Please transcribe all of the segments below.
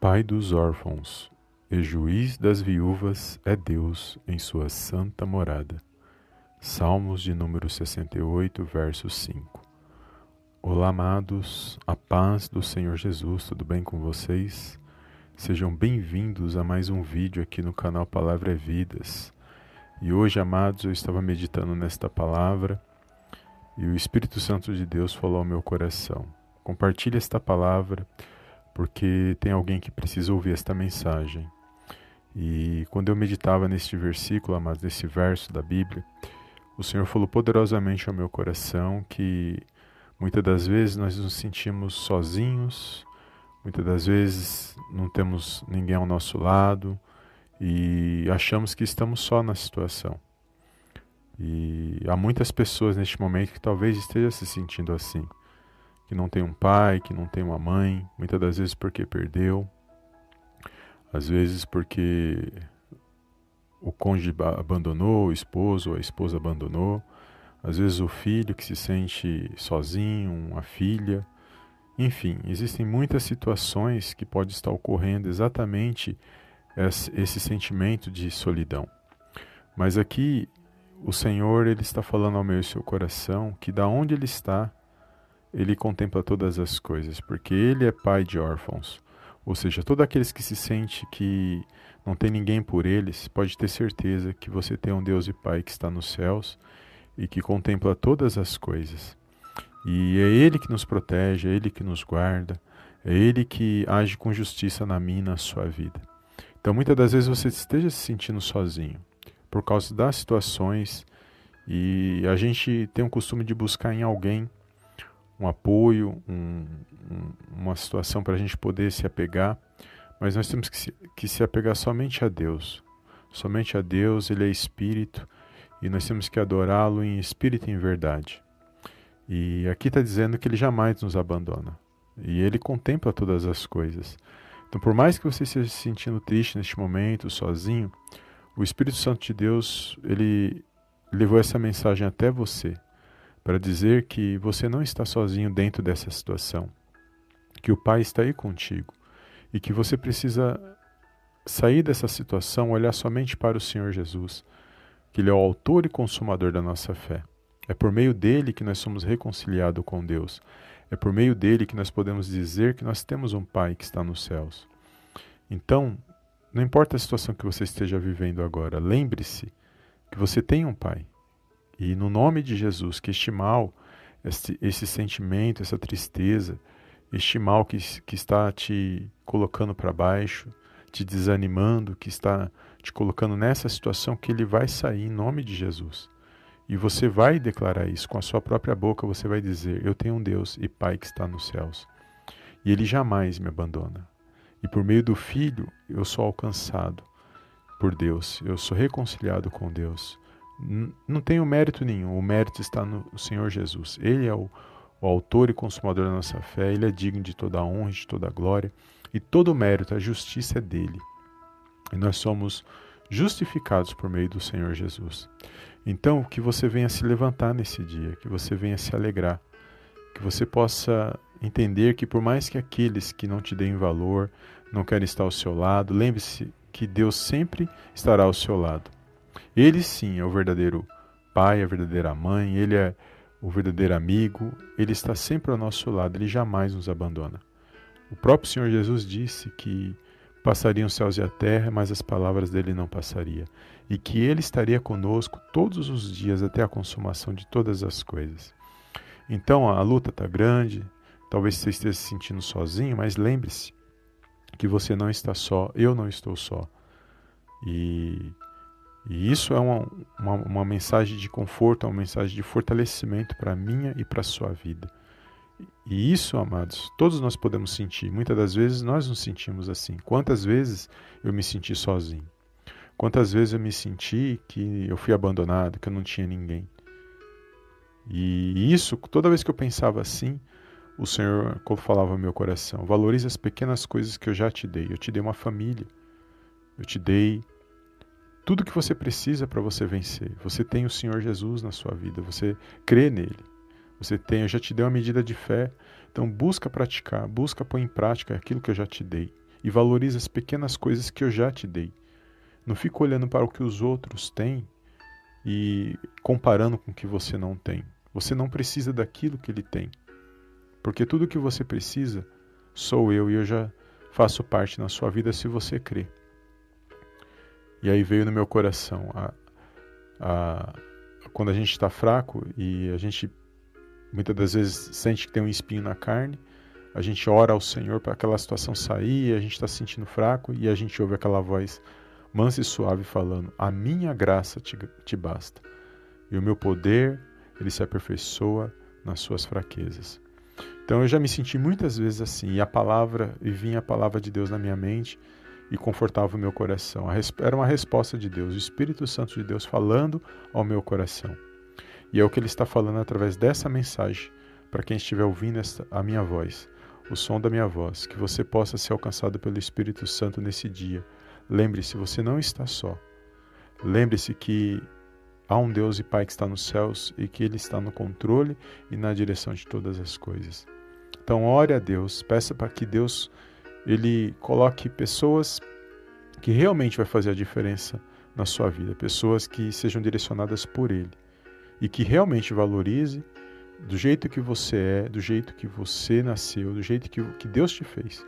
Pai dos órfãos e juiz das viúvas é Deus em sua santa morada. Salmos de número 68, verso 5. Olá, amados, a paz do Senhor Jesus, tudo bem com vocês? Sejam bem-vindos a mais um vídeo aqui no canal Palavra é Vidas. E hoje, amados, eu estava meditando nesta palavra e o Espírito Santo de Deus falou ao meu coração. Compartilhe esta palavra porque tem alguém que precisa ouvir esta mensagem. E quando eu meditava neste versículo, amados, nesse verso da Bíblia, o Senhor falou poderosamente ao meu coração que muitas das vezes nós nos sentimos sozinhos, muitas das vezes não temos ninguém ao nosso lado e achamos que estamos só na situação. E há muitas pessoas neste momento que talvez estejam se sentindo assim que não tem um pai, que não tem uma mãe, muitas das vezes porque perdeu, às vezes porque o cônjuge abandonou, o esposo ou a esposa abandonou, às vezes o filho que se sente sozinho, uma filha. Enfim, existem muitas situações que pode estar ocorrendo exatamente esse sentimento de solidão. Mas aqui o Senhor ele está falando ao meu e seu coração que da onde ele está ele contempla todas as coisas, porque ele é pai de órfãos. Ou seja, todos aqueles que se sente que não tem ninguém por eles, pode ter certeza que você tem um Deus e Pai que está nos céus e que contempla todas as coisas. E é Ele que nos protege, é Ele que nos guarda, é Ele que age com justiça na minha na sua vida. Então, muitas das vezes você esteja se sentindo sozinho por causa das situações e a gente tem o costume de buscar em alguém um apoio, um, um, uma situação para a gente poder se apegar, mas nós temos que se, que se apegar somente a Deus. Somente a Deus, Ele é Espírito e nós temos que adorá-lo em espírito e em verdade. E aqui está dizendo que Ele jamais nos abandona e Ele contempla todas as coisas. Então, por mais que você esteja se sentindo triste neste momento, sozinho, o Espírito Santo de Deus, ele levou essa mensagem até você para dizer que você não está sozinho dentro dessa situação, que o Pai está aí contigo e que você precisa sair dessa situação, olhar somente para o Senhor Jesus, que Ele é o autor e consumador da nossa fé. É por meio dele que nós somos reconciliados com Deus. É por meio dele que nós podemos dizer que nós temos um Pai que está nos céus. Então, não importa a situação que você esteja vivendo agora, lembre-se que você tem um Pai e no nome de Jesus, que este mal, esse, esse sentimento, essa tristeza, este mal que, que está te colocando para baixo, te desanimando, que está te colocando nessa situação, que ele vai sair em nome de Jesus. E você vai declarar isso com a sua própria boca, você vai dizer: Eu tenho um Deus e Pai que está nos céus. E ele jamais me abandona. E por meio do Filho eu sou alcançado por Deus, eu sou reconciliado com Deus não tenho mérito nenhum, o mérito está no Senhor Jesus. Ele é o, o autor e consumador da nossa fé, ele é digno de toda a honra, de toda a glória, e todo o mérito, a justiça é dele. E nós somos justificados por meio do Senhor Jesus. Então, que você venha se levantar nesse dia, que você venha se alegrar, que você possa entender que por mais que aqueles que não te deem valor, não querem estar ao seu lado, lembre-se que Deus sempre estará ao seu lado. Ele sim é o verdadeiro pai, a verdadeira mãe, ele é o verdadeiro amigo, ele está sempre ao nosso lado, ele jamais nos abandona. O próprio Senhor Jesus disse que passariam os céus e a terra, mas as palavras dele não passaria, e que ele estaria conosco todos os dias até a consumação de todas as coisas. Então a luta está grande, talvez você esteja se sentindo sozinho, mas lembre-se que você não está só, eu não estou só. E e isso é uma, uma, uma mensagem de conforto, é uma mensagem de fortalecimento para a minha e para a sua vida. E isso, amados, todos nós podemos sentir. Muitas das vezes nós nos sentimos assim. Quantas vezes eu me senti sozinho? Quantas vezes eu me senti que eu fui abandonado, que eu não tinha ninguém? E isso, toda vez que eu pensava assim, o Senhor falava ao meu coração: valorize as pequenas coisas que eu já te dei. Eu te dei uma família, eu te dei tudo que você precisa para você vencer. Você tem o Senhor Jesus na sua vida, você crê nele. Você tem, eu já te dei uma medida de fé. Então busca praticar, busca pôr em prática aquilo que eu já te dei. e valorize as pequenas coisas que eu já te dei. Não fica olhando para o que os outros têm e comparando com o que você não tem. Você não precisa daquilo que ele tem. Porque tudo que você precisa sou eu e eu já faço parte na sua vida se você crê. E aí veio no meu coração a, a, quando a gente está fraco e a gente muitas das vezes sente que tem um espinho na carne, a gente ora ao Senhor para aquela situação sair, a gente está se sentindo fraco e a gente ouve aquela voz mansa e suave falando: A minha graça te, te basta, e o meu poder ele se aperfeiçoa nas suas fraquezas. Então eu já me senti muitas vezes assim, e a palavra, e vinha a palavra de Deus na minha mente e confortava o meu coração. Era uma resposta de Deus, o Espírito Santo de Deus falando ao meu coração. E é o que ele está falando através dessa mensagem, para quem estiver ouvindo esta, a minha voz, o som da minha voz, que você possa ser alcançado pelo Espírito Santo nesse dia. Lembre-se, você não está só. Lembre-se que há um Deus e Pai que está nos céus e que Ele está no controle e na direção de todas as coisas. Então, ore a Deus, peça para que Deus ele coloque pessoas que realmente vai fazer a diferença na sua vida, pessoas que sejam direcionadas por Ele e que realmente valorize do jeito que você é, do jeito que você nasceu, do jeito que, que Deus te fez.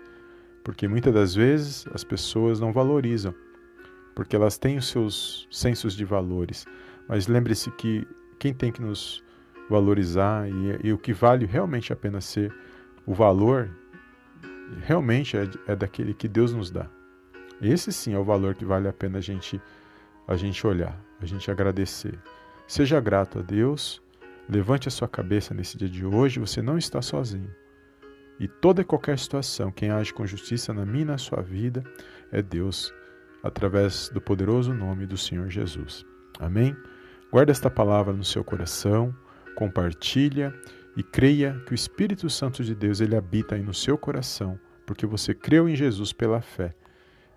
Porque muitas das vezes as pessoas não valorizam, porque elas têm os seus sensos de valores. Mas lembre-se que quem tem que nos valorizar e, e, o que vale realmente a pena ser o valor, realmente é, é daquele que Deus nos dá. Esse sim é o valor que vale a pena a gente, a gente olhar, a gente agradecer. Seja grato a Deus, levante a sua cabeça nesse dia de hoje, você não está sozinho. E toda e qualquer situação, quem age com justiça na minha e na sua vida é Deus, através do poderoso nome do Senhor Jesus. Amém? Guarda esta palavra no seu coração, compartilha e creia que o Espírito Santo de Deus ele habita aí no seu coração, porque você creu em Jesus pela fé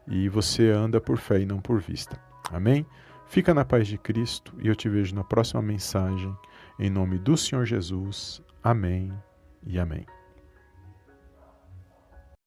e você anda por fé e não por vista. Amém? Fica na paz de Cristo e eu te vejo na próxima mensagem. Em nome do Senhor Jesus. Amém e amém.